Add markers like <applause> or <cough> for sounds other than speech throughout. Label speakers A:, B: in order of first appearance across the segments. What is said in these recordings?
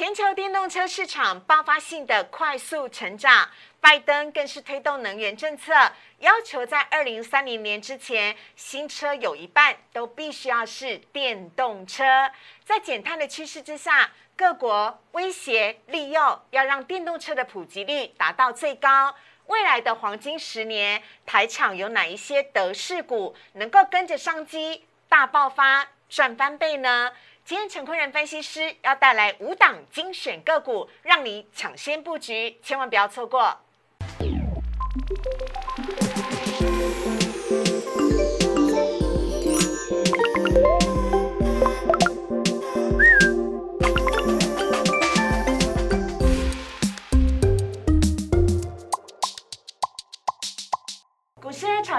A: 全球电动车市场爆发性的快速成长，拜登更是推动能源政策，要求在二零三零年之前，新车有一半都必须要是电动车。在减碳的趋势之下，各国威胁利诱，要让电动车的普及率达到最高。未来的黄金十年，台厂有哪一些德式股能够跟着商机大爆发赚翻倍呢？今天陈坤仁分析师要带来五档精选个股，让你抢先布局，千万不要错过。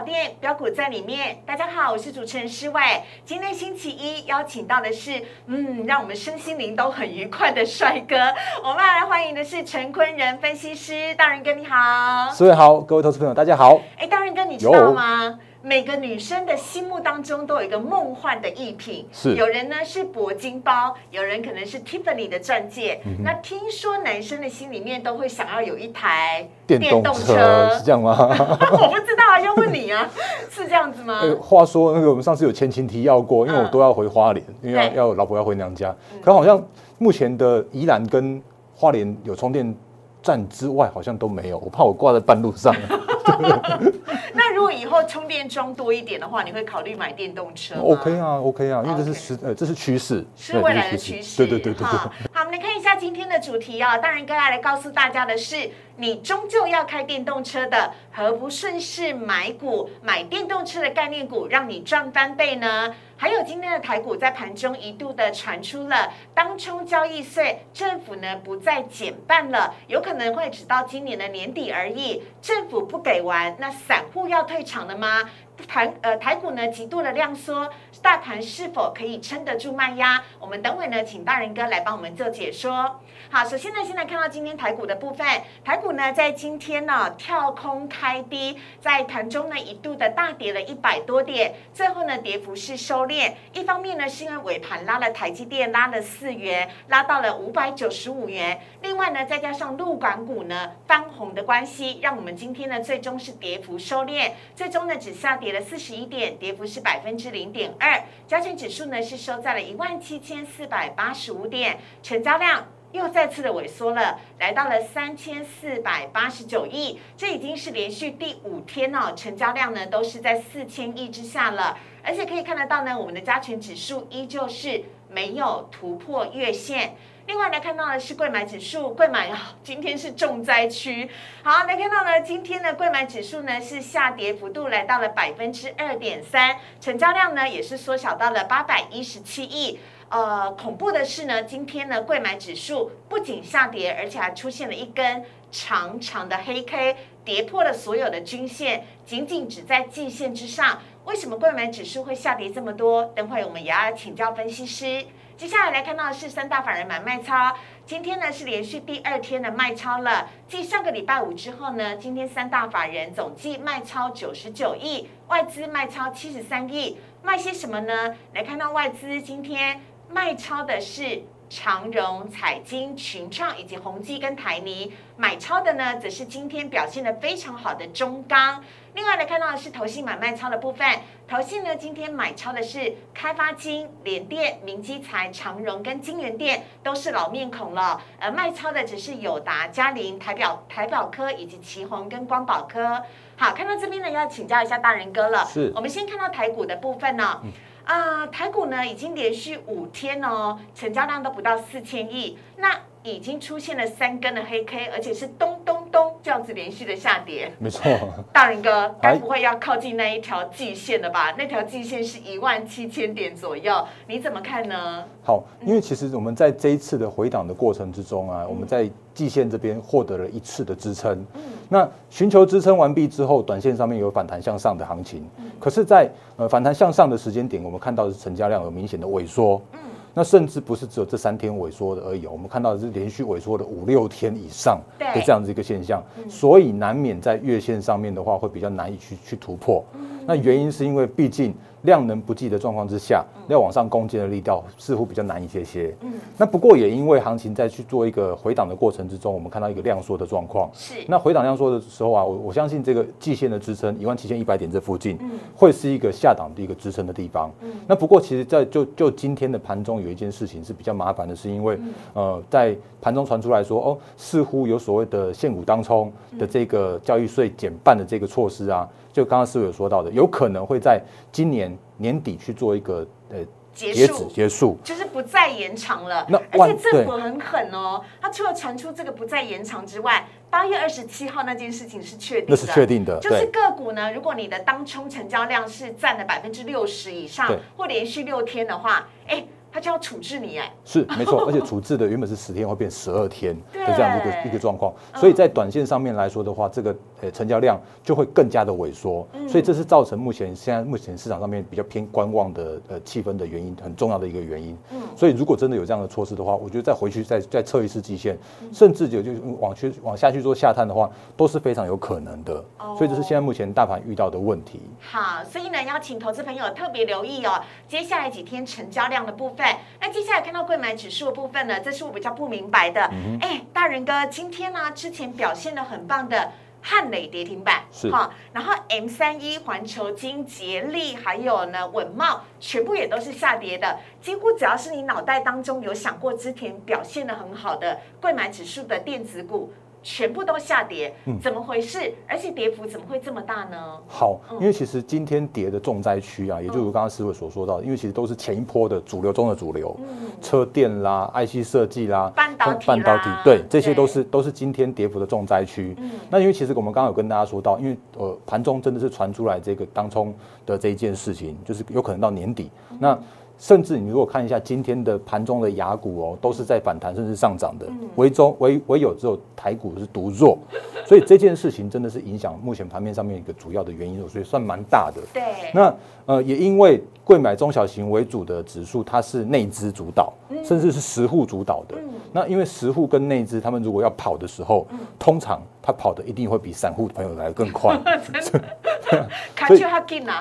A: 炒店标股在里面，大家好，我是主持人施伟。今天星期一，邀请到的是，嗯，让我们身心灵都很愉快的帅哥。我们要来欢迎的是陈坤仁分析师，大人哥你好，
B: 施伟好，各位投资朋友大家好。
A: 哎，大人哥你知道吗？每个女生的心目当中都有一个梦幻的艺品，
B: 是。
A: 有人呢是铂金包，有人可能是 Tiffany 的钻戒。那听说男生的心里面都会想要有一台
B: 电动车，是这样吗？<laughs>
A: 我不知道啊，要问你啊，<laughs> 是这样子吗？
B: 话说那个我们上次有前情提要过，因为我都要回花莲，因为要要老婆要回娘家，可好像目前的宜兰跟花莲有充电站之外，好像都没有，我怕我挂在半路上。<laughs>
A: 那如果以后充电桩多一点的话，你会考虑买电动车
B: ？OK 啊，OK 啊，因为这是时呃，这是趋势，
A: 是未来的趋势。
B: 对对对对对。
A: 好，我们来看一下今天的主题啊。当然，哥要来告诉大家的是，你终究要开电动车的，何不顺势买股，买电动车的概念股，让你赚翻倍呢？还有今天的台股在盘中一度的传出了当冲交易税，政府呢不再减半了，有可能会只到今年的年底而已。政府不给完，那散户要退场了吗？盘呃台股呢极度的量缩，大盘是否可以撑得住卖压？我们等会呢请大人哥来帮我们做解说。好，首先呢先来看到今天台股的部分，台股呢在今天呢跳空开低，在盘中呢一度的大跌了一百多点，最后呢跌幅是收敛。一方面呢是因为尾盘拉了台积电拉了四元，拉到了五百九十五元。另外呢再加上陆港股呢翻红的关系，让我们今天呢最终是跌幅收敛，最终呢只下跌。了四十一点，跌幅是百分之零点二。加权指数呢是收在了一万七千四百八十五点，成交量又再次的萎缩了，来到了三千四百八十九亿。这已经是连续第五天哦，成交量呢都是在四千亿之下了。而且可以看得到呢，我们的加权指数依旧是没有突破月线。另外来看到的是贵买指数，贵买啊，今天是重灾区。好，来看到呢，今天的贵买指数呢是下跌幅度来到了百分之二点三，成交量呢也是缩小到了八百一十七亿。呃，恐怖的是呢，今天呢贵买指数不仅下跌，而且还出现了一根长长的黑 K，跌破了所有的均线，仅仅只在季线之上。为什么贵买指数会下跌这么多？等会我们也要请教分析师。接下来来看到的是三大法人买卖超，今天呢是连续第二天的卖超了。继上个礼拜五之后呢，今天三大法人总计卖超九十九亿，外资卖超七十三亿，卖些什么呢？来看到外资今天卖超的是长荣、彩金、群创以及宏基跟台泥，买超的呢则是今天表现的非常好的中钢。另外来看到的是投信买卖超的部分，投信呢今天买超的是开发金、联电、明基材、长荣跟金源电，都是老面孔了。而卖超的只是友达、嘉麟、台表、台表科以及旗宏跟光宝科。好，看到这边呢，要请教一下大人哥了。
B: 是，
A: 我们先看到台股的部分呢。啊，台股呢已经连续五天哦，成交量都不到四千亿。那已经出现了三根的黑 K，而且是咚咚咚这样子连续的下跌。
B: 没错，
A: 大人哥该不会要靠近那一条季线了吧？那条季线是一万七千点左右，你怎么看呢？
B: 好，因为其实我们在这一次的回档的过程之中啊，我们在季线这边获得了一次的支撑。嗯，那寻求支撑完毕之后，短线上面有反弹向上的行情。嗯，可是，在呃反弹向上的时间点，我们看到的是成交量有明显的萎缩。嗯。那甚至不是只有这三天萎缩的而已，我们看到的是连续萎缩的五六天以上的这样子一个现象，所以难免在月线上面的话会比较难以去去突破。那原因是因为毕竟量能不济的状况之下，要往上攻坚的力道似乎比较难一些些。嗯，那不过也因为行情在去做一个回档的过程之中，我们看到一个量缩的状况。
A: 是，
B: 那回档量缩的时候啊，我我相信这个季线的支撑一万七千一百点这附近，会是一个下档的一个支撑的地方。嗯，那不过其实，在就就今天的盘中有一件事情是比较麻烦的，是因为呃，在盘中传出来说，哦，似乎有所谓的限股当冲的这个交易税减半的这个措施啊。就刚刚师傅有说到的，有可能会在今年年底去做一个呃
A: 结束
B: 结束，
A: 就是不再延长了。
B: 那
A: 而且政府很狠哦，他除了传出这个不再延长之外，八月二十七号那件事情是确定的，
B: 那是确定的。
A: 就是个股呢，如果你的当冲成交量是占了百分之六十以上，或连续六天的话，哎。他就要处置你哎，
B: 是 <laughs> 没错，而且处置的原本是十天，会变十二天的这样一个一个状况，所以在短线上面来说的话，这个呃成交量就会更加的萎缩，所以这是造成目前现在目前市场上面比较偏观望的呃气氛的原因，很重要的一个原因。嗯，所以如果真的有这样的措施的话，我觉得再回去再再测一次季线，甚至就就往去往下去做下探的话，都是非常有可能的。哦，所以这是现在目前大盘遇到的问题。
A: 好，所以呢，邀请投资朋友特别留意哦，接下来几天成交量的部分，那接下来。看到贵买指数的部分呢，这是我比较不明白的。哎，大人哥，今天呢之前表现的很棒的汉磊跌停板
B: 是哈，
A: 然后 M 三一环球金捷力还有呢稳茂全部也都是下跌的，几乎只要是你脑袋当中有想过之前表现的很好的贵买指数的电子股。全部都下跌，怎么回事？而且跌幅怎么会这么大呢？
B: 好，因为其实今天跌的重灾区啊，也就如刚刚师傅所说到，因为其实都是前一波的主流中的主流，车电啦、IC 设计啦、
A: 半导体、
B: 半导体，对，这些都是都是今天跌幅的重灾区。那因为其实我们刚刚有跟大家说到，因为呃盘中真的是传出来这个当冲的这一件事情，就是有可能到年底那。甚至你如果看一下今天的盘中的雅股哦，都是在反弹甚至上涨的，唯中唯唯有只有台股是独弱，<laughs> 所以这件事情真的是影响目前盘面上面一个主要的原因，所以算蛮大的。
A: 对，
B: 那呃也因为贵买中小型为主的指数，它是内资主导，甚至是实户主导的。那因为实户跟内资他们如果要跑的时候，通常他跑的一定会比散户朋友来的更快。<laughs> <laughs>
A: 所以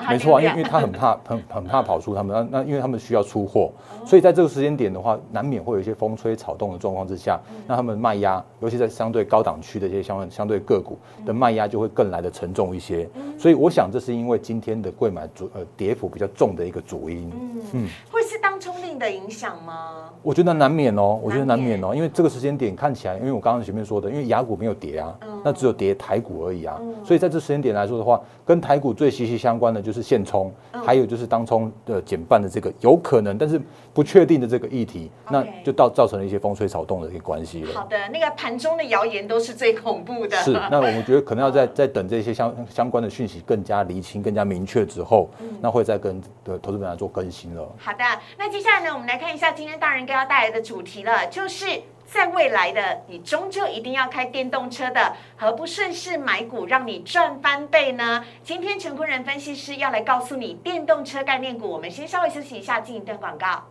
B: 没错啊，因为因为他很怕 <laughs> 很很怕跑出他们，那那因为他们需要出货，所以在这个时间点的话，难免会有一些风吹草动的状况之下，那他们卖压，尤其在相对高档区的一些相相对个股的卖压就会更来的沉重一些。所以我想这是因为今天的贵买主呃跌幅比较重的一个主因。
A: 嗯，会是当冲令的影响吗？
B: 我觉得难免哦，我觉得难免哦，因为这个时间点看起来，因为我刚刚前面说的，因为雅股没有跌啊，那只有跌台股而已啊，所以在这时间点来说的话，跟台股最息息相关的就是现冲，还有就是当冲的减半的这个有可能，但是不确定的这个议题，那就到造成了一些风吹草动的一个关系了。
A: 好的，那个盘中的谣言都是最恐怖的。
B: 是，那我们觉得可能要在 <laughs> 在等这些相相关的讯息更加厘清、更加明确之后，那会再跟的投资本来做更新了。
A: 好的，那接下来呢，我们来看一下今天大人哥要带来的主题了，就是。在未来的你，终究一定要开电动车的，何不顺势买股，让你赚翻倍呢？今天陈坤仁分析师要来告诉你电动车概念股。我们先稍微休息一下，进一段广告。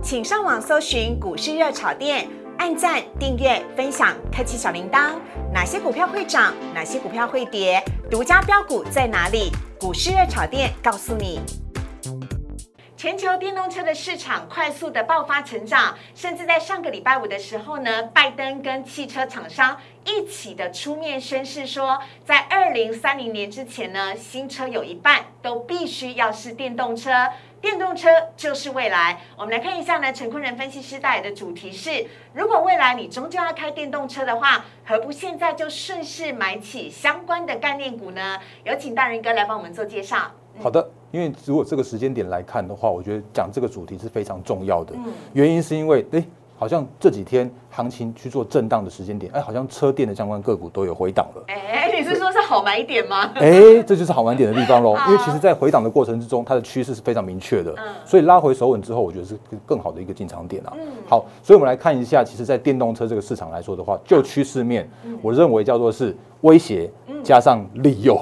A: 请上网搜寻股市热炒店，按赞、订阅、分享，开启小铃铛。哪些股票会涨？哪些股票会跌？独家标股在哪里？股市热炒店告诉你。全球电动车的市场快速的爆发成长，甚至在上个礼拜五的时候呢，拜登跟汽车厂商一起的出面宣誓说，在二零三零年之前呢，新车有一半都必须要是电动车，电动车就是未来。我们来看一下呢，陈坤仁分析师带来的主题是：如果未来你终究要开电动车的话，何不现在就顺势买起相关的概念股呢？有请大人哥来帮我们做介绍。
B: 好的。因为如果这个时间点来看的话，我觉得讲这个主题是非常重要的。原因是因为，哎，好像这几天行情去做震荡的时间点，哎，好像车电的相关个股都有回档了。
A: 哎，你是说是好买点吗？
B: 哎，这就是好买点的地方喽。<laughs> 因为其实，在回档的过程之中，它的趋势是非常明确的。嗯。所以拉回手稳之后，我觉得是更好的一个进场点啊。嗯。好，所以我们来看一下，其实，在电动车这个市场来说的话，就趋势面，我认为叫做是威胁加上利诱。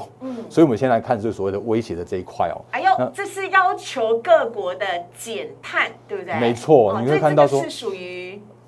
B: 所以，我们先来看这所谓的威胁的这一块哦。
A: 哎呦，这是要求各国的减碳，对不对？
B: 没错，你会看到说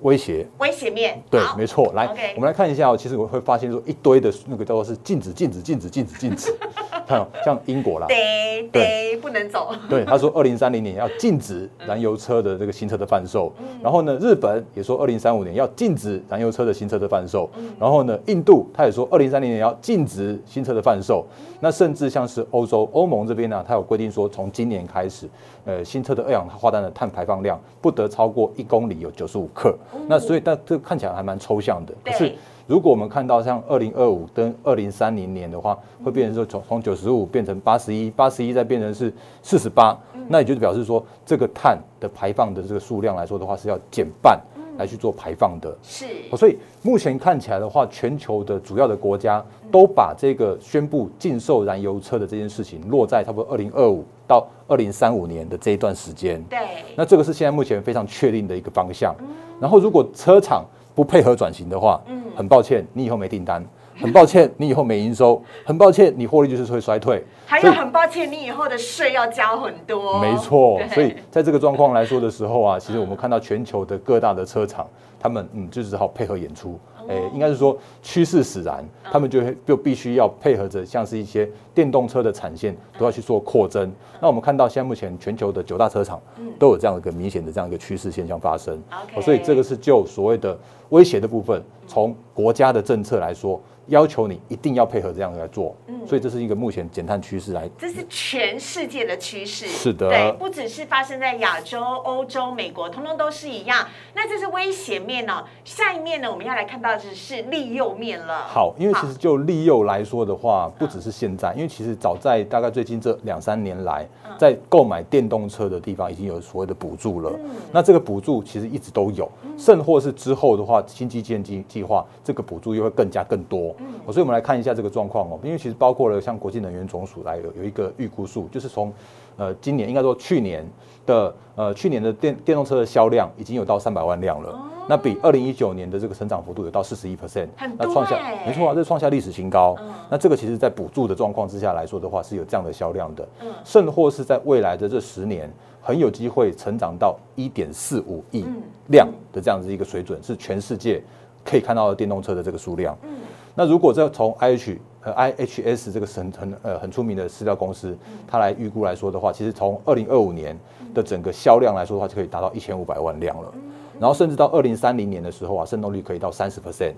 B: 威胁，
A: 威胁面。
B: 对，没错。来，我们来看一下哦。其实我会发现说，一堆的那个叫做是禁止、禁止、禁止、禁止、禁止。<laughs> 看，像英国啦，
A: 对对，不能走。
B: 对，他说二零三零年 <laughs> 要禁止燃油车的这个新车的贩售。然后呢，日本也说二零三五年要禁止燃油车的新车的贩售。然后呢，印度他也说二零三零年要禁止新车的贩售。那甚至像是欧洲欧盟这边呢，它有规定说，从今年开始，呃，新车的二氧化碳的碳排放量不得超过一公里有九十五克。那所以，但这看起来还蛮抽象的。可是。如果我们看到像二零二五跟二零三零年的话，会变成说从从九十五变成八十一，八十一再变成是四十八，那也就是表示说这个碳的排放的这个数量来说的话是要减半来去做排放的。
A: 是，
B: 所以目前看起来的话，全球的主要的国家都把这个宣布禁售燃油车的这件事情落在差不多二零二五到二零三五年的这一段时间。
A: 对，
B: 那这个是现在目前非常确定的一个方向。然后如果车厂不配合转型的话，嗯，很抱歉，你以后没订单；<laughs> 很抱歉，你以后没营收；很抱歉，你获利就是会衰退。
A: 还有很抱歉，你以后的税要交很多。
B: 没错，<laughs> 所以在这个状况来说的时候啊，其实我们看到全球的各大的车厂，他们嗯就只好配合演出。哎，应该是说趋势使然，他们就就必须要配合着，像是一些电动车的产线都要去做扩增。那我们看到现在目前全球的九大车厂都有这样一个明显的这样一个趋势现象发生。所以这个是就所谓的威胁的部分，从国家的政策来说。要求你一定要配合这样来做，嗯，所以这是一个目前减碳趋势来，
A: 这是全世界的趋势，
B: 是的，
A: 对，不只是发生在亚洲、欧洲、美国，通通都是一样。那这是威胁面呢，下一面呢，我们要来看到的是利诱面了。
B: 好，因为其实就利诱来说的话，不只是现在，因为其实早在大概最近这两三年来，在购买电动车的地方已经有所谓的补助了。那这个补助其实一直都有，甚或是之后的话，新基建计计划这个补助又会更加更多。嗯，所以我们来看一下这个状况哦，因为其实包括了像国际能源总署来有有一个预估数，就是从呃今年应该说去年的呃去年的电电动车的销量已经有到三百万辆了，那比二零一九年的这个成长幅度有到四十一 percent，
A: 那
B: 创下没错啊，这创下历史新高。那这个其实在补助的状况之下来说的话，是有这样的销量的，甚或是在未来的这十年很有机会成长到一点四五亿辆的这样子一个水准，是全世界可以看到的电动车的这个数量。那如果这从 I H 和 I H S 这个很很呃很出名的饲料公司，它来预估来说的话，其实从二零二五年的整个销量来说的话，就可以达到一千五百万辆了。然后甚至到二零三零年的时候啊，渗透率可以到三十 percent。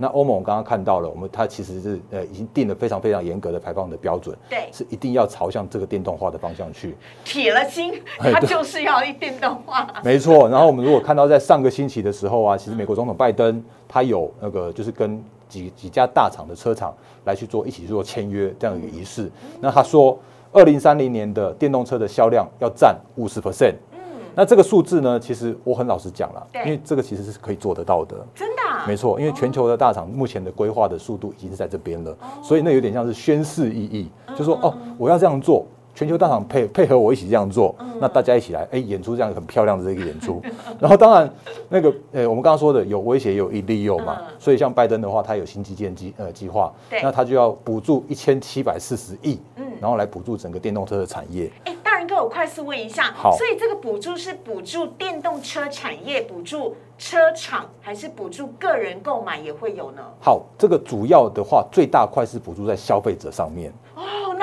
B: 那欧盟刚刚看到了，我们它其实是呃已经定了非常非常严格的排放的标准，
A: 对，
B: 是一定要朝向这个电动化的方向去。
A: 铁了心，它就是要一电动化。<laughs>
B: 没错。然后我们如果看到在上个星期的时候啊，其实美国总统拜登他有那个就是跟几几家大厂的车厂来去做一起做签约这样一个仪式。那他说，二零三零年的电动车的销量要占五十 percent。嗯。那这个数字呢，其实我很老实讲了，因为这个其实是可以做得到的。
A: 真的？
B: 没错，因为全球的大厂目前的规划的速度已经是在这边了，所以那有点像是宣誓意义，就说哦，我要这样做。全球大厂配配合我一起这样做，那大家一起来，哎，演出这样很漂亮的这个演出。然后当然那个，呃，我们刚刚说的有威胁有利诱嘛，所以像拜登的话，他有新基建计呃计划，那他就要补助一千七百四十亿，嗯，然后来补助整个电动车的产业。
A: 哎，大人哥，我快速问一下，
B: 好，
A: 所以这个补助是补助电动车产业，补助车厂，还是补助个人购买也会有呢？
B: 好，这个主要的话，最大块是补助在消费者上面。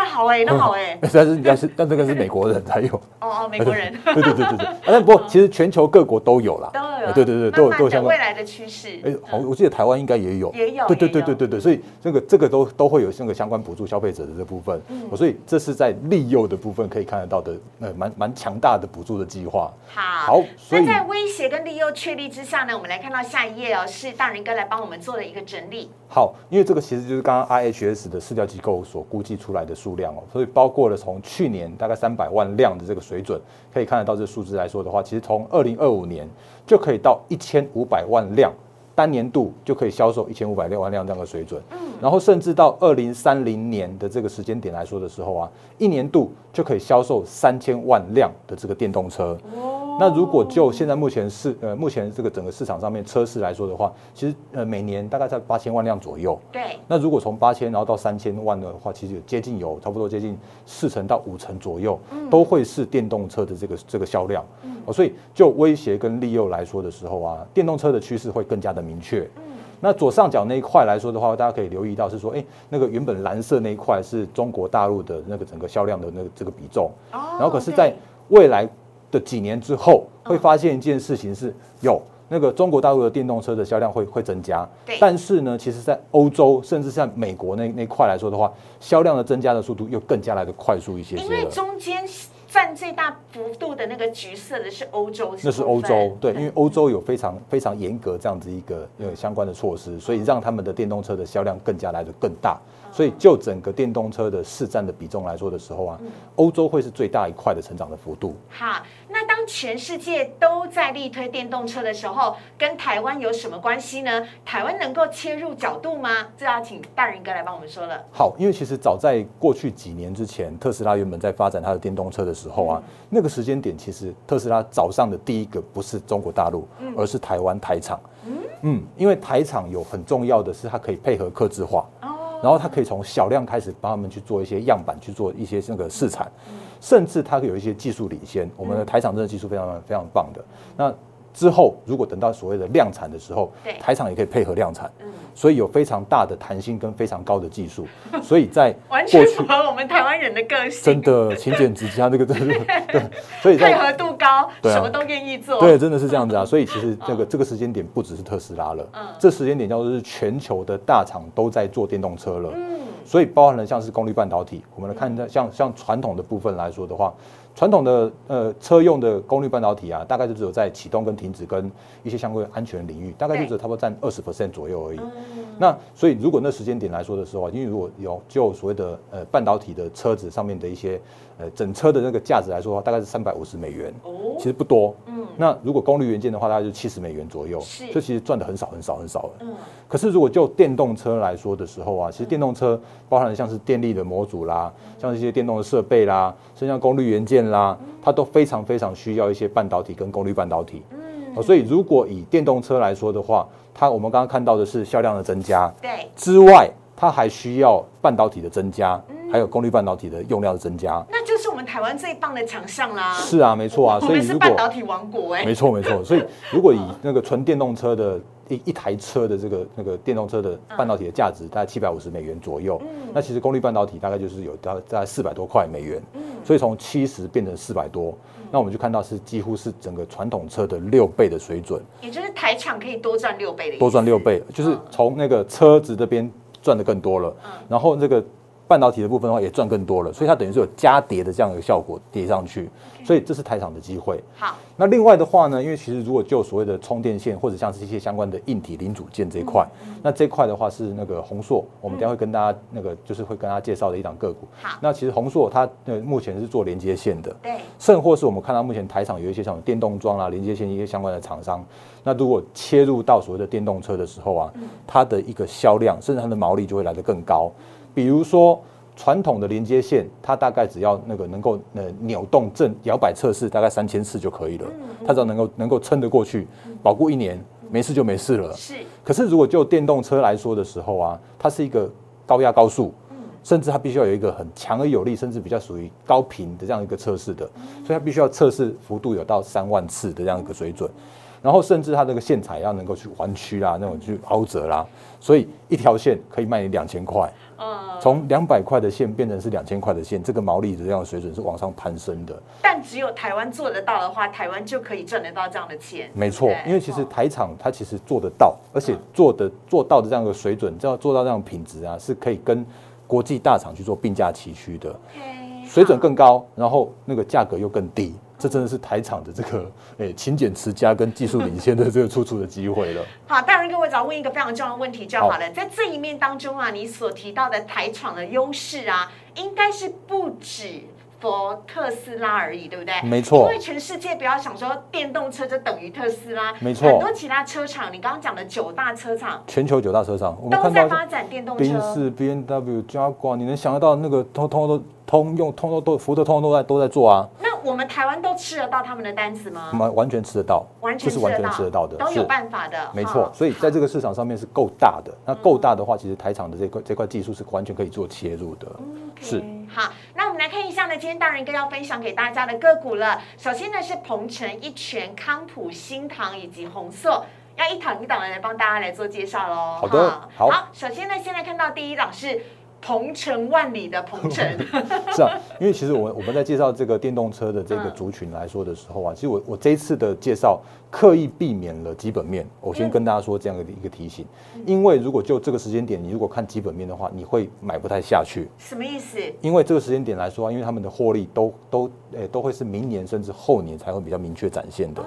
A: 好哎，那好 <laughs> 哎，
B: 但是但是但这个是美国人才有。
A: 哦哦，<laughs> 美国人，
B: 对对对对对，但不过其实全球各国都有啦，
A: 都有，
B: 对对对，都有都有相
A: 关。未来的趋势。哎，
B: 好，我记得台湾应该也有，
A: 也有，
B: 对对对对对对，所以这个这个都都会有那个相关补助消费者的这部分，嗯，所以这是在利诱的部分可以看得到的，呃，蛮蛮强大的补助的计划。
A: 好，那在威胁跟利诱确立之下呢，我们来看到下一页哦，是大人哥来帮我们做的一个整理。
B: 好，因为这个其实就是刚刚 IHS 的市调机构所估计出来的数量哦，所以包括了从去年大概三百万辆的这个水准，可以看得到这个数字来说的话，其实从二零二五年就可以到一千五百万辆，单年度就可以销售一千五百六万辆这样的水准。嗯，然后甚至到二零三零年的这个时间点来说的时候啊，一年度就可以销售三千万辆的这个电动车。那如果就现在目前市呃目前这个整个市场上面车市来说的话，其实呃每年大概在八千万辆左右。
A: 对。
B: 那如果从八千然后到三千万的话，其实接近有差不多接近四成到五成左右，都会是电动车的这个这个销量。嗯。哦，所以就威胁跟利诱来说的时候啊，电动车的趋势会更加的明确。嗯。那左上角那一块来说的话，大家可以留意到是说，哎，那个原本蓝色那一块是中国大陆的那个整个销量的那个这个比重，然后可是在未来的几年之后，会发现一件事情是有。那个中国大陆的电动车的销量会会增加，但是呢，其实，在欧洲甚至像美国那那块来说的话，销量的增加的速度又更加来的快速一些。
A: 因为中间占最大幅度的那个橘色的是欧洲，
B: 那是欧洲，对，因为欧洲有非常非常严格这样子一个呃相关的措施，所以让他们的电动车的销量更加来的更大。所以就整个电动车的市占的比重来说的时候啊，欧洲会是最大一块的成长的幅度。
A: 好，那当全世界都在力推电动车的时候，跟台湾有什么关系呢？台湾能够切入角度吗？这要请大人哥来帮我们说了。
B: 好，因为其实早在过去几年之前，特斯拉原本在发展它的电动车的时候啊，那个时间点其实特斯拉早上的第一个不是中国大陆，而是台湾台厂。嗯嗯，因为台厂有很重要的是它可以配合客制化。然后它可以从小量开始帮他们去做一些样板，去做一些那个试产，甚至它有一些技术领先。我们的台厂真的技术非常非常棒的。那之后如果等到所谓的量产的时候，台厂也可以配合量产。所以有非常大的弹性跟非常高的技术，所以在 <laughs>
A: 完全符合我们台湾人的个性。
B: 真的勤俭持家，这个真的 <laughs> 对，
A: 所以配合度高，什么都愿意做。
B: 对，真的是这样子啊。所以其实这个这个时间点不只是特斯拉了，这时间点叫做是全球的大厂都在做电动车了。嗯，所以包含了像是功率半导体，我们来看一下像像传统的部分来说的话。传统的呃车用的功率半导体啊，大概就只有在启动跟停止跟一些相关安全领域，大概就只有差不多占二十 percent 左右而已。那所以如果那时间点来说的时候啊，因为如果有就所谓的呃半导体的车子上面的一些呃整车的那个价值来说的话，大概是三百五十美元，其实不多。嗯。那如果功率元件的话，大概就七十美元左右，是，这其实赚的很少很少很少了。嗯。可是如果就电动车来说的时候啊，其实电动车包含像是电力的模组啦，像一些电动的设备啦，甚至像功率元件啦，它都非常非常需要一些半导体跟功率半导体。嗯。所以如果以电动车来说的话，它我们刚刚看到的是销量的增加，
A: 对。
B: 之外，它还需要半导体的增加。还有功率半导体的用料的增加，
A: 那就是我们台湾最棒的强项啦。
B: 是啊，没错啊，
A: 所以是半导体王国哎。
B: 没错没错，<laughs> 所以如果以那个纯电动车的一一台车的这个那个电动车的半导体的价值大概七百五十美元左右，那其实功率半导体大概就是有大概四百多块美元，所以从七十变成四百多，那我们就看到是几乎是整个传统车的六倍的水准，
A: 也就是台厂可以多赚六倍的，
B: 多赚六倍，就是从那个车子这边赚的更多了，然后这个。半导体的部分的话也赚更多了，所以它等于是有加叠的这样一个效果叠上去，所以这是台厂的机会。
A: 好，
B: 那另外的话呢，因为其实如果就所谓的充电线或者像是一些相关的硬体零组件这一块，那这块的话是那个宏硕，我们等下会跟大家那个就是会跟大家介绍的一档个股。
A: 好，
B: 那其实宏硕它呃目前是做连接线的，
A: 对，
B: 甚或是我们看到目前台厂有一些像电动桩啊连接线一些相关的厂商，那如果切入到所谓的电动车的时候啊，它的一个销量甚至它的毛利就会来得更高，比如说。传统的连接线，它大概只要那个能够呃扭动正摇摆测试，大概三千次就可以了。它只要能够能够撑得过去，保固一年，没事就没事了。
A: 是。
B: 可是如果就电动车来说的时候啊，它是一个高压高速，甚至它必须要有一个很强而有力，甚至比较属于高频的这样一个测试的，所以它必须要测试幅度有到三万次的这样一个水准。然后甚至它这个线材要能够去弯曲啦，那种去凹折啦，所以一条线可以卖你两千块。从两百块的线变成是两千块的线，这个毛利的这样的水准是往上攀升的。
A: 但只有台湾做得到的话，台湾就可以赚得到这样的钱。
B: 没错，因为其实台厂它其实做得到，而且做的做到的这样的水准，要做到这样品质啊，是可以跟国际大厂去做并驾齐驱的，水准更高，然后那个价格又更低。这真的是台厂的这个 <laughs> 诶勤俭持家跟技术领先的这个出处的机会了。<laughs>
A: 好，当然各位只要问一个非常重要的问题就好了。在这一面当中啊，你所提到的台厂的优势啊，应该是不止佛特斯拉而已，对不对？
B: 没错。
A: 因为全世界不要想说电动车就等于特斯拉，
B: 没错。
A: 很多其他车厂，你刚刚讲的九大车厂，
B: 全球九大车厂
A: 都在发展电动车。
B: 宾士、B N W、加挂，你能想得到那个通通都通用，通通都福特，通通都在都在做啊。
A: 我们台湾都吃得到他们的单子吗？
B: 完完全吃得到，
A: 完全
B: 是完全吃得到的，
A: 都有办法的。
B: 没错，所以在这个市场上面是够大的。那够大的话，其实台厂的这块这块技术是完全可以做切入的。是
A: 好，那我们来看一下呢，今天大人哥要分享给大家的个股了。首先呢是鹏程、一拳、康普、新唐以及红色。要一档一档的来帮大家来做介绍喽。
B: 好的好
A: 好，首先呢，现在看到第一档是鹏程万里的鹏程，<laughs>
B: 是啊，因为其实我们我们在介绍这个电动车的这个族群来说的时候啊，其实我我这一次的介绍刻意避免了基本面。我先跟大家说这样的一个提醒，因为如果就这个时间点，你如果看基本面的话，你会买不太下去。
A: 什么意思？
B: 因为这个时间点来说啊，因为他们的获利都都诶、都会是明年甚至后年才会比较明确展现的。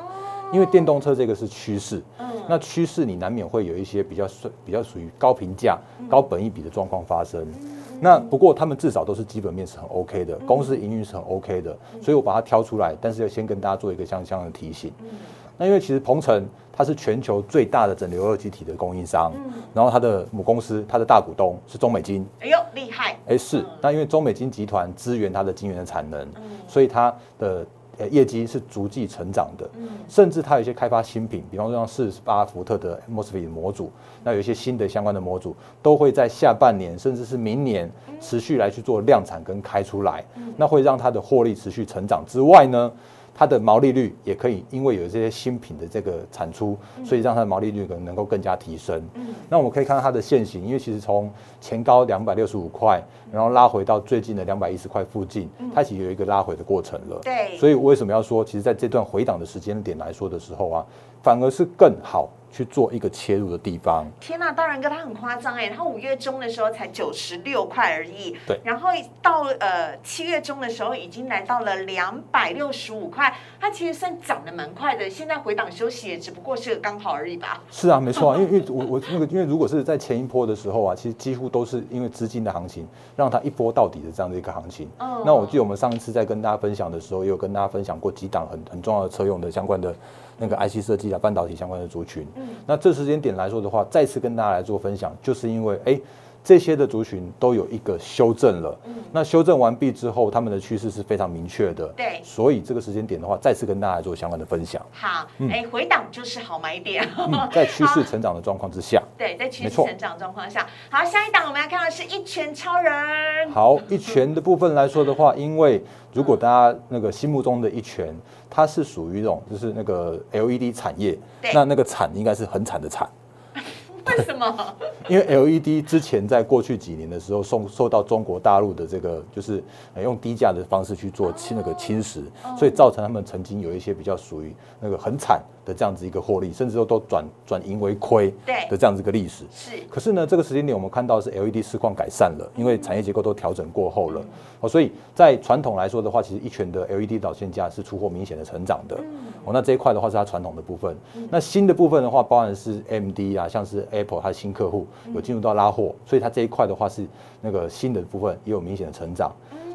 B: 因为电动车这个是趋势，
A: 嗯。
B: 那趋势你难免会有一些比较属比较属于高评价、高本益比的状况发生。那不过他们至少都是基本面是很 OK 的，公司营运是很 OK 的，所以我把它挑出来，但是要先跟大家做一个相相应的提醒。那因为其实鹏程它是全球最大的整流二极体的供应商，然后它的母公司、它的大股东是中美金，
A: 哎呦，厉害！
B: 哎，是，那因为中美金集团支援它的晶圆的产能，所以它的呃业绩是逐季成长的，甚至它有一些开发新品，比方说像四十八伏特的 MOSFET 模组，那有一些新的相关的模组都会在下半年甚至是明年持续来去做量产跟开出来，那会让它的获利持续成长之外呢。它的毛利率也可以，因为有这些新品的这个产出，所以让它的毛利率可能能够更加提升。那我们可以看到它的现形，因为其实从前高两百六十五块，然后拉回到最近的两百一十块附近，它其实有一个拉回的过程了。
A: 对。
B: 所以为什么要说，其实在这段回档的时间点来说的时候啊，反而是更好去做一个切入的地方。
A: 天呐，大然哥他很夸张哎，他五月中的时候才九十六块而已，
B: 对
A: 然后到呃七月中的时候已经来到了两百六十五块，它其实算涨得蛮快的。现在回档休息也只不过是个刚好而已吧。
B: 是啊，没错啊，<laughs> 因为因为我我那个，因为如果是在前一波的时候啊，其实几乎都是因为资金的行情，让它一波到底的这样的一个行情。
A: 嗯
B: 那我记得我们上一次在跟大家分享的时候，也有跟大家分享过几档很很重要的车用的相关的那个 IC 设计啊、半导体相关的族群。那这时间点来说的话，再次跟大家来做分享，就是因为哎。这些的族群都有一个修正了，那修正完毕之后，他们的趋势是非常明确的，
A: 对。
B: 所以这个时间点的话，再次跟大家做相关的分享。
A: 好，哎、回档就是好买点。
B: 嗯，<laughs> 在趋势成长的状况之下，
A: 对，在趋势成长状况下，好，下一档我们要看的是一拳超人。
B: 好，一拳的部分来说的话，因为如果大家那个心目中的一拳，它是属于一种就是那个 LED 产业，那那个惨应该是很惨的惨，
A: 为什么？<laughs>
B: 因为 LED 之前在过去几年的时候受受到中国大陆的这个就是呃用低价的方式去做侵那个侵蚀，所以造成他们曾经有一些比较属于那个很惨的这样子一个获利，甚至都都转转盈为亏
A: 对。
B: 的这样子一个历史。
A: 是。
B: 可是呢，这个时间点我们看到是 LED 市况改善了，因为产业结构都调整过后了，哦，所以在传统来说的话，其实一拳的 LED 导线价是出货明显的成长的，哦，那这一块的话是它传统的部分，那新的部分的话，包含是 AMD 啊，像是 Apple 它的新客户有进入到拉货，所以它这一块的话是那个新的部分也有明显的成长。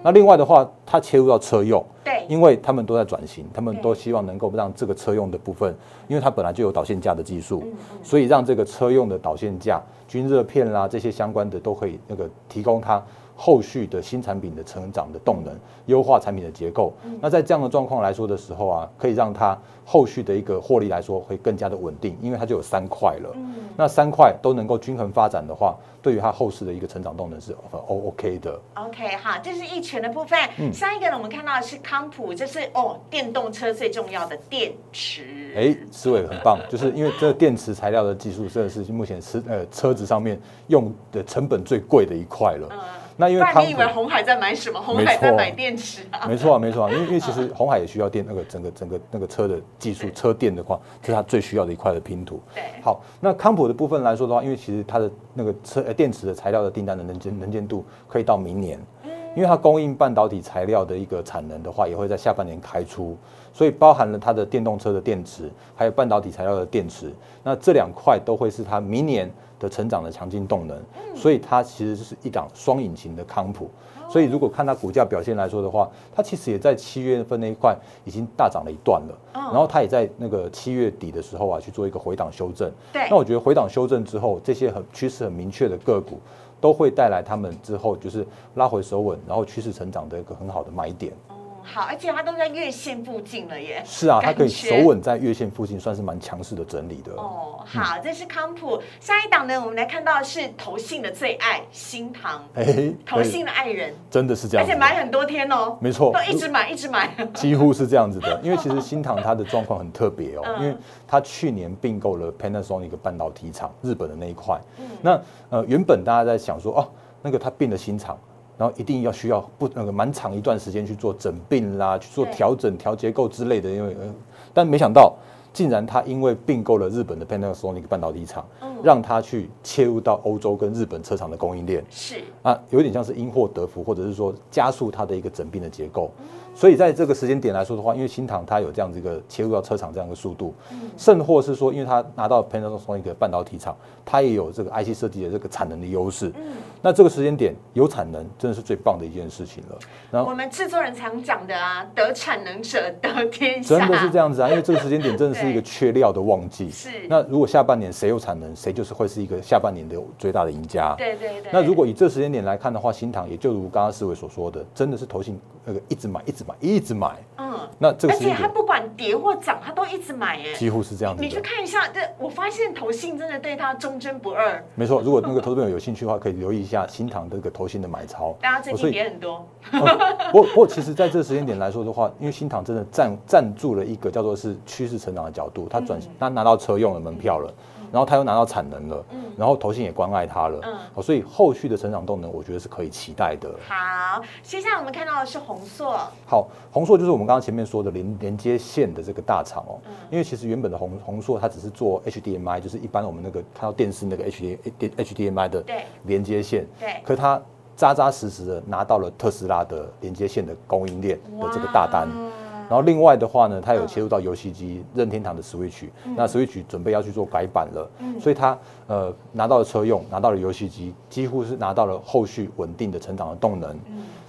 B: 那另外的话，它切入到车用，
A: 对。
B: 因为他们都在转型，他们都希望能够让这个车用的部分，因为它本来就有导线架的技术，
A: 嗯。
B: 所以让这个车用的导线架、均热片啦这些相关的都可以那个提供它后续的新产品的成长的动能，优化产品的结构。
A: 嗯
B: 那在这样的状况来说的时候啊，可以让它后续的一个获利来说会更加的稳定，因为它就有三块了。
A: 嗯
B: 那三块都能够均衡发展的话，对于它后市的一个成长动能是呃 O OK 的。
A: OK，好，这是一拳的部分。
B: 嗯
A: 下一个呢，我们看到的是康普，这是哦，电动车最重要的电池。
B: 哎，思维很棒，就是因为这个电池材料的技术，真的是目前车呃车子上面用的成本最贵的一块了。
A: 嗯，
B: 那因为康
A: 你以为，红海在买什么？红海在买电池啊。
B: 没错啊，没错啊，因为因为其实红海也需要电那个整个整个那个车的技术，车电的话，这是它最需要的一块的拼图。
A: 对，
B: 好，那康普的部分来说的话，因为其实它的那个车呃电池的材料的订单的能见能见度可以到明年，因为它供应半导体材料的一个产能的话，也会在下半年开出，所以包含了它的电动车的电池，还有半导体材料的电池，那这两块都会是它明年的成长的强劲动能，所以它其实是一档双引擎的康普。所以如果看它股价表现来说的话，它其实也在七月份那一块已经大涨了一段了，
A: 嗯
B: 然后它也在那个七月底的时候啊去做一个回档修正。
A: 对
B: 那我觉得回档修正之后，这些很趋势很明确的个股，都会带来他们之后就是拉回手稳，然后趋势成长的一个很好的买点。
A: 哦，好，而且它都在月线附近了耶。
B: 是啊，它可以守稳在月线附近，算是蛮强势的整理的。
A: 哦，好，这是康普。下一档呢，我们来看到的是投信的最爱新塘，
B: 哎，
A: 投信的爱人，
B: 真的是这样，
A: 而且买很多天哦，
B: 没错
A: 都一直买，一直买。<laughs>
B: 几乎是这样子的，因为其实新塘它的状况很特别哦，
A: 嗯
B: 因为它去年并购了 Panasonic 半导体厂，日本的那一块。那呃，原本大家在想说，哦，那个它并了新厂，然后一定要需要不那个蛮长一段时间去做整并啦，去做
A: 对
B: 调整、调结构之类的，因为呃，但没想到。竟然他因为并购了日本的 Panasonic 半导体厂，
A: 嗯
B: 让他去切入到欧洲跟日本车厂的供应链，
A: 是，
B: 啊，有点像是因祸得福，或者是说加速它的一个整并的结构。所以在这个时间点来说的话，因为新唐它有这样子一个切入到车厂这样的速度，甚或是说，因为它拿到 Panasonic 半导体厂，它也有这个 IC 设计的这个产能的优势。那这个时间点有产能，真的是最棒的一件事情了。然后
A: 我们制作人常讲的啊，得产能者得天下，
B: 真的是这样子啊，因为这个时间点真的是一个缺料的旺季。<laughs>
A: 是
B: 那如果下半年谁有产能，谁就是会是一个下半年的最大的赢家。
A: 对对对。
B: 那如果以这时间点来看的话，新塘也就如刚刚思维所说的，真的是投信那个一直买、一直买、一直买。
A: 嗯，
B: 那这个
A: 而且他不管跌或涨，他都一直买耶。
B: 几乎是这样子
A: 你去。看一下，这我发现投信真的对他忠贞不二，
B: 没错，如果那个 <laughs> 投资朋友有兴趣的话，可以留意一下新塘这个投信的买超。
A: 大家最近跌很多。
B: 不过不过，其实在这个时间点来说的话，因为新塘真的站站住了一个叫做是趋势成长的角度，他转他拿到车用的门票了，然后他又拿到产能了，然后投信也关爱他了，
A: 嗯
B: 哦所以后续的成长动能，我觉得是可以期待的。
A: 好，接下来我们看到的是红硕，
B: 好，宏硕就是我们刚刚前面说的连连接线的这个大厂哦，因为其实原本的宏宏硕它只是做 HDMI，就是一般我们那个看到电视那个 HD HDMI 的
A: 对。
B: 连接线，
A: 对。
B: 可它扎扎实实的拿到了特斯拉的连接线的供应链的这个大单。然后另外的话呢，它有切入到游戏机任天堂的 Switch，、那 Switch 准备要去做改版了，所以它呃拿到了车用，拿到了游戏机，几乎是拿到了后续稳定的成长的动能。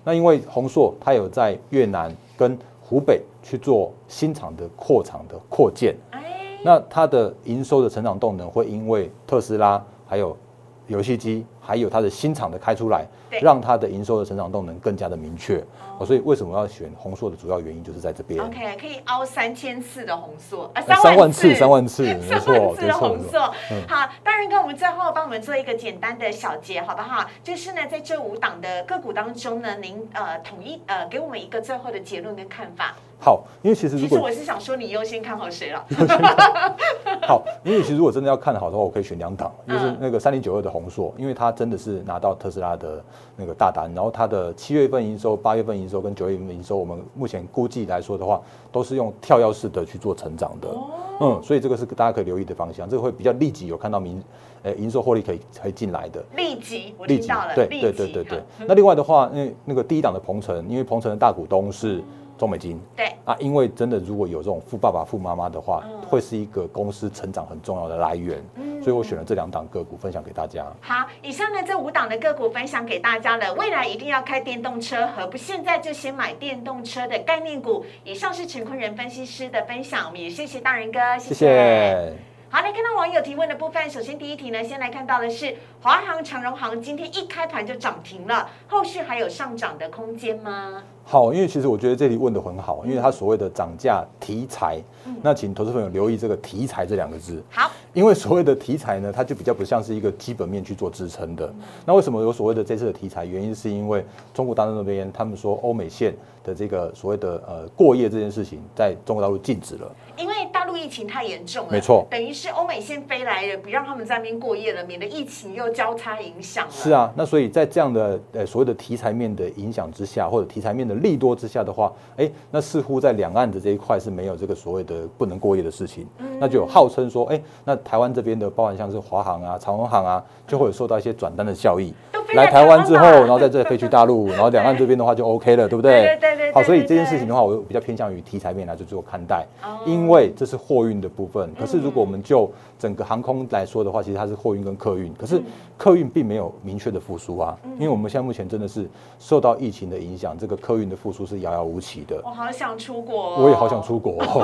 B: 那因为宏硕它有在越南跟湖北去做新厂的扩厂的扩建，
A: 哎，
B: 那它的营收的成长动能会因为特斯拉还有游戏机，还有它的新厂的开出来
A: 对，
B: 让它的营收的成长动能更加的明确。哦，所以为什么要选红硕的主要原因就是在这边。
A: OK，可以凹三千次的红硕，啊，
B: 呃三万次，三万次，<laughs> 没
A: 三
B: 错，
A: 万次的。红硕。
B: 嗯
A: 好，当然跟我们最后帮我们做一个简单的小结，好不好？就是呢，在这五档的个股当中呢，您呃统一呃给我们一个最后的结论跟看法。
B: 好，因为其实如果
A: 其实我是想说，你优先看好谁了？<laughs>
B: 好，因为其实如果真的要看好的话，我可以选两档，
A: 嗯
B: 就是那个三零九二的红硕，因为它真的是拿到特斯拉的那个大单，然后它的七月份营收、八月份营收跟九月份营收，我们目前估计来说的话，都是用跳跃式的去做成长的，
A: 哦
B: 嗯，所以这个是大家可以留意的方向，这个会比较立即有看到明，诶，营收获利可以可以进来的。
A: 立即，我
B: 立即
A: 听到了，
B: 对对对对。那另外的话，因为那个第一档的鹏程，因为鹏程的大股东是中美金，
A: 对
B: 啊，因为真的如果有这种富爸爸、富妈妈的话，
A: 嗯
B: 会是一个公司成长很重要的来源，嗯所以我选了这两档个股分享给大家。
A: 好，以上呢这五档的个股分享给大家了。未来一定要开电动车，何不现在就先买电动车的概念股？以上是陈坤仁分析师的分享，我们也谢谢大人哥，
B: 谢谢。
A: 好，来看到网友提问的部分，首先第一题呢，先来看到的是华航、长荣航今天一开盘就涨停了，后续还有上涨的空间吗？
B: 好，因为其实我觉得这题问的很好，因为它所谓的涨价题材，
A: 嗯
B: 那请投资朋友留意这个题材这两个字。
A: 好，
B: 因为所谓的题材呢，它就比较不像是一个基本面去做支撑的。
A: 嗯
B: 那为什么有所谓的这次的题材？原因是因为中国大陆那边他们说欧美线的这个所谓的呃过夜这件事情，在中国大陆禁止了。
A: 因为大陆疫情太严重了，
B: 没错
A: 等于是欧美先飞来了，不让他们在那边过夜了，免得疫情又交叉影响了。
B: 是啊，那所以在这样的呃所谓的题材面的影响之下，或者题材面的利多之下的话，哎，那似乎在两岸的这一块是没有这个所谓的不能过夜的事情，那就有号称说，哎，那台湾这边的包含像是华航啊、长荣航啊，就会有受到一些转单的效益。来台湾之后，然后在这飞去大陆，然后两岸这边的话就 OK 了，对不对？
A: 对对
B: 好，所以
A: 对
B: 这件事情的话，我比较偏向于题材面来去做看待
A: 哦，
B: 因为这是货运的部分。可是如果我们就整个航空来说的话，其实它是货运跟客运，可是客运并没有明确的复苏啊，因为我们现在目前真的是受到疫情的影响，这个客运的复苏是遥遥无期的。
A: 我好想出国、哦，
B: 我也好想出国、<laughs>
A: 好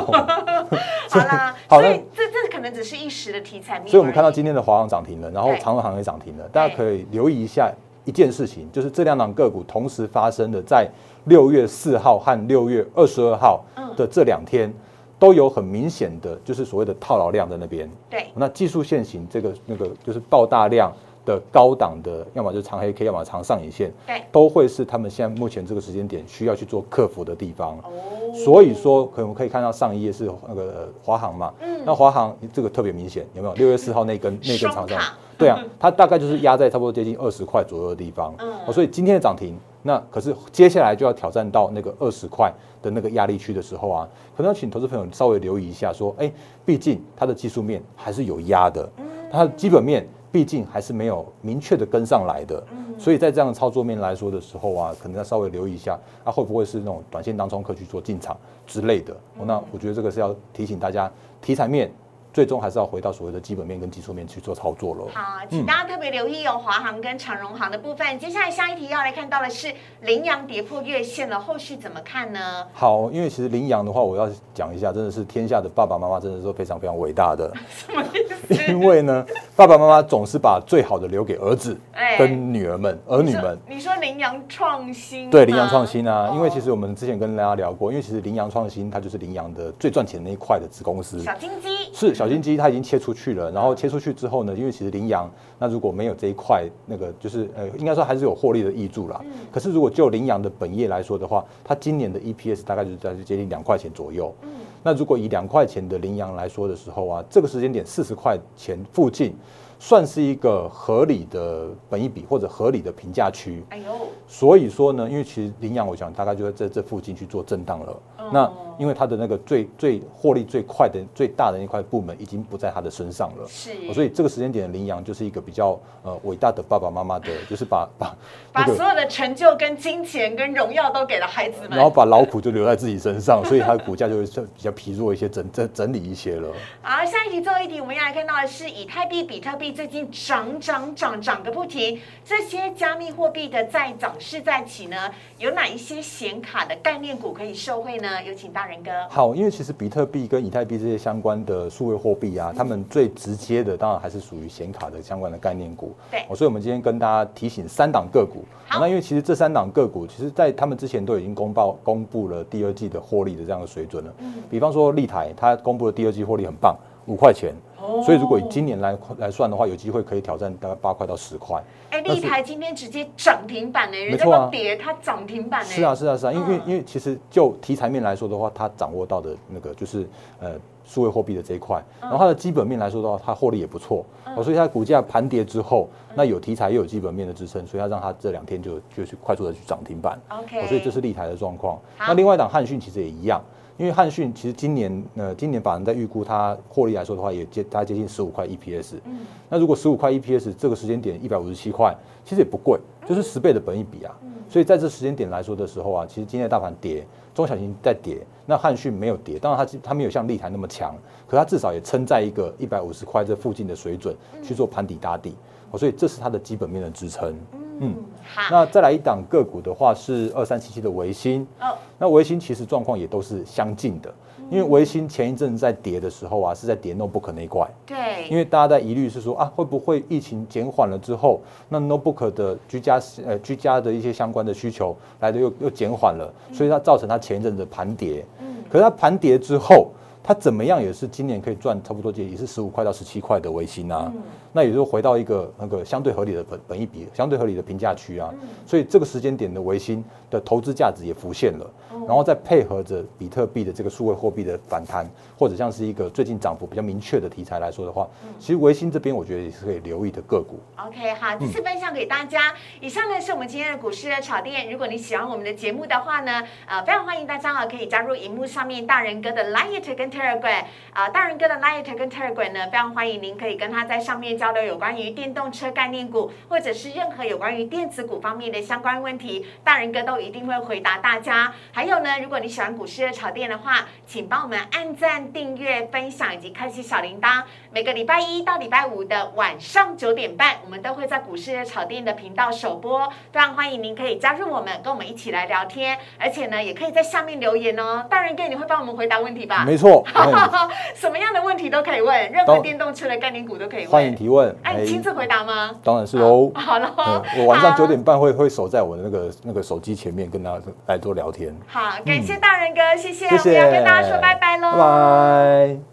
A: 啦，<laughs>
B: 好
A: 所以这这可能只是一时的题材。
B: 所以我们看到今天的华航涨停了，然后
A: 对
B: 长荣航也涨停了，大家可以留意一下一件事情，就是这两档个股同时发生的，在六月四号和六月二十二号的这两天，都有很明显的，就是所谓的套牢量在那边。
A: 对，
B: 那技术线型这个那个就是爆大量的高档的，要么就是长黑 K，要么长上影线，
A: 对，
B: 都会是他们现在目前这个时间点需要去做克服的地方。
A: 哦，
B: 所以说，可能可以看到上一页是那个呃华航嘛，
A: 嗯。
B: 那华航这个特别明显，有没有？六月四号那根那根长上 <laughs> 对啊，它大概就是压在差不多接近二十块左右的地方，
A: 嗯。
B: 哦，所以今天的涨停，那可是接下来就要挑战到那个二十块的那个压力区的时候啊，可能要请投资朋友稍微留意一下，说，哎，毕竟它的技术面还是有压的，它的基本面毕竟还是没有明确的跟上来的，所以在这样的操作面来说的时候啊，可能要稍微留意一下，啊，会不会是那种短线当中可去做进场之类的？哦那我觉得这个是要提醒大家，题材面最终还是要回到所谓的基本面跟技术面去做操作了。
A: 好，请大家特别留意哦，华航跟长荣航的部分。接下来下一题要来看到的是羚羊跌破月线了，后续怎么看呢？
B: 好，因为其实羚羊的话，我要讲一下，真的是天下的爸爸妈妈，真的是都非常非常伟大的。<laughs>
A: 什么意思？
B: 因为呢，爸爸妈妈总是把最好的留给儿子
A: 哎
B: 跟女儿们、儿女们。
A: 你说羚羊创新吗？
B: 对羚羊创新啊，
A: 哦
B: 因为其实我们之前跟大家聊过，因为其实羚羊创新它就是羚羊的最赚钱的那一块的子公司。
A: 小金鸡
B: 是小心机，它已经切出去了。然后切出去之后呢，因为其实羚羊，那如果没有这一块，那个就是呃，应该说还是有获利的益助啦。可是如果就羚羊的本业来说的话，它今年的 EPS 大概就是在接近两块钱左右。那如果以两块钱的羚羊来说的时候啊，这个时间点四十块钱附近，算是一个合理的本益比或者合理的评价区。
A: 哎呦，
B: 所以说呢，因为其实羚羊，我想大概就在这这附近去做震荡了。那因为它的那个最最获利最快的最大的那块部门已经不在它的身上了，
A: 是
B: 哦所以这个时间点的羚羊就是一个比较呃伟大的爸爸妈妈的，<laughs> 就是把把
A: 把所有的成就跟金钱跟荣耀都给了孩子们。
B: 然后把劳苦就留在自己身上，所以它的股价就会比较疲弱一些，整整整理一些了。
A: 好，下一题最后一题，我们要来看到的是以太币、比特币最近涨涨涨涨个不停，这些加密货币的在涨势在起呢，有哪一些显卡的概念股可以受惠呢？有请大人哥。
B: 好，因为其实比特币跟以太币这些相关的数位货币啊，他们最直接的当然还是属于显卡的相关的概念股。
A: 对
B: 哦所以我们今天跟大家提醒三档个股。
A: 好
B: 那因为其实这三档个股，其实在他们之前都已经公报公布了第二季的获利的这样的水准了。
A: 嗯
B: 比方说立台，它公布的第二季获利很棒，五块钱。
A: 哦
B: 所以如果以今年来来算的话，有机会可以挑战大概八块到十块。
A: 哎，立台今天直接涨停板呢，人家都跌，它涨停板呢。
B: 是啊，是啊，是啊，因为、
A: 嗯
B: 因为其实就题材面来说的话，它掌握到的那个就是呃数位货币的这一块，然后它的基本面来说的话，它获利也不错，哦，所以它股价盘跌之后，那有题材又有基本面的支撑，所以它让它这两天就就去快速的去涨停板
A: ，OK，
B: 哦所以这是立台的状况。那另外一档汉讯其实也一样。因为汉讯其实今年呃，今年法人在预估它获利来说的话，也接大概接近十五块 EPS。
A: 嗯
B: 那如果十五块 EPS 这个时间点一百五十七块，其实也不贵，就是十倍的本益比啊。所以在这时间点来说的时候啊，其实今天的大盘跌，中小型在跌，那汉讯没有跌，当然它它没有像立台那么强，可它至少也撑在一个一百五十块这附近的水准去做盘底打底，哦所以这是它的基本面的支撑。嗯，
A: 好，
B: 那再来一档个股的话是二三七七的维新，
A: 哦，
B: 那维新其实状况也都是相近的，因为维新前一阵在跌的时候啊，是在跌 notebook 那一块，
A: 对，
B: 因为大家在疑虑是说啊，会不会疫情减缓了之后，那 notebook 的居家呃居家的一些相关的需求来的又又减缓了，所以它造成它前一阵的盘跌。
A: 嗯。
B: 可是它盘跌之后，它怎么样也是今年可以赚差不多也是十五块到十七块的维新啊，那也就回到一个那个相对合理的本本益比，相对合理的评价区啊。所以这个时间点的维新的投资价值也浮现了，然后再配合着比特币的这个数位货币的反弹，或者像是一个最近涨幅比较明确的题材来说的话，其实维新这边我觉得也是可以留意的个股。
A: OK，好，这次分享给大家。以上呢是我们今天的股市的炒店。如果你喜欢我们的节目的话呢，呃，非常欢迎大家啊可以加入荧幕上面大人哥的 Light 跟 Telegram 啊、大人哥的 Light 跟 Telegram 呢，非常欢迎您可以跟他在上面交流有关于电动车概念股，或者是任何有关于电子股方面的相关问题，大人哥都一定会回答大家。还有呢，如果你喜欢股市的炒店的话，请帮我们按赞、订阅、分享以及开启小铃铛。每个礼拜一到礼拜五的晚上九点半，我们都会在股市的炒店的频道首播，非常欢迎您可以加入我们，跟我们一起来聊天，而且呢，也可以在下面留言哦。大人哥，你会帮我们回答问题吧？
B: 没错，<laughs>
A: 什么样的问题都可以问，任何电动车的概念股都可以问。
B: 欢迎提问。
A: 哎，你亲自回答吗？
B: 当然是哦。
A: 好了，
B: 嗯我晚上九点半会会守在我的那个那个手机前面，跟大家来做聊天。
A: 好，感谢大人哥，谢谢，
B: 谢谢，
A: 我们要跟大家说拜拜喽，
B: 拜拜。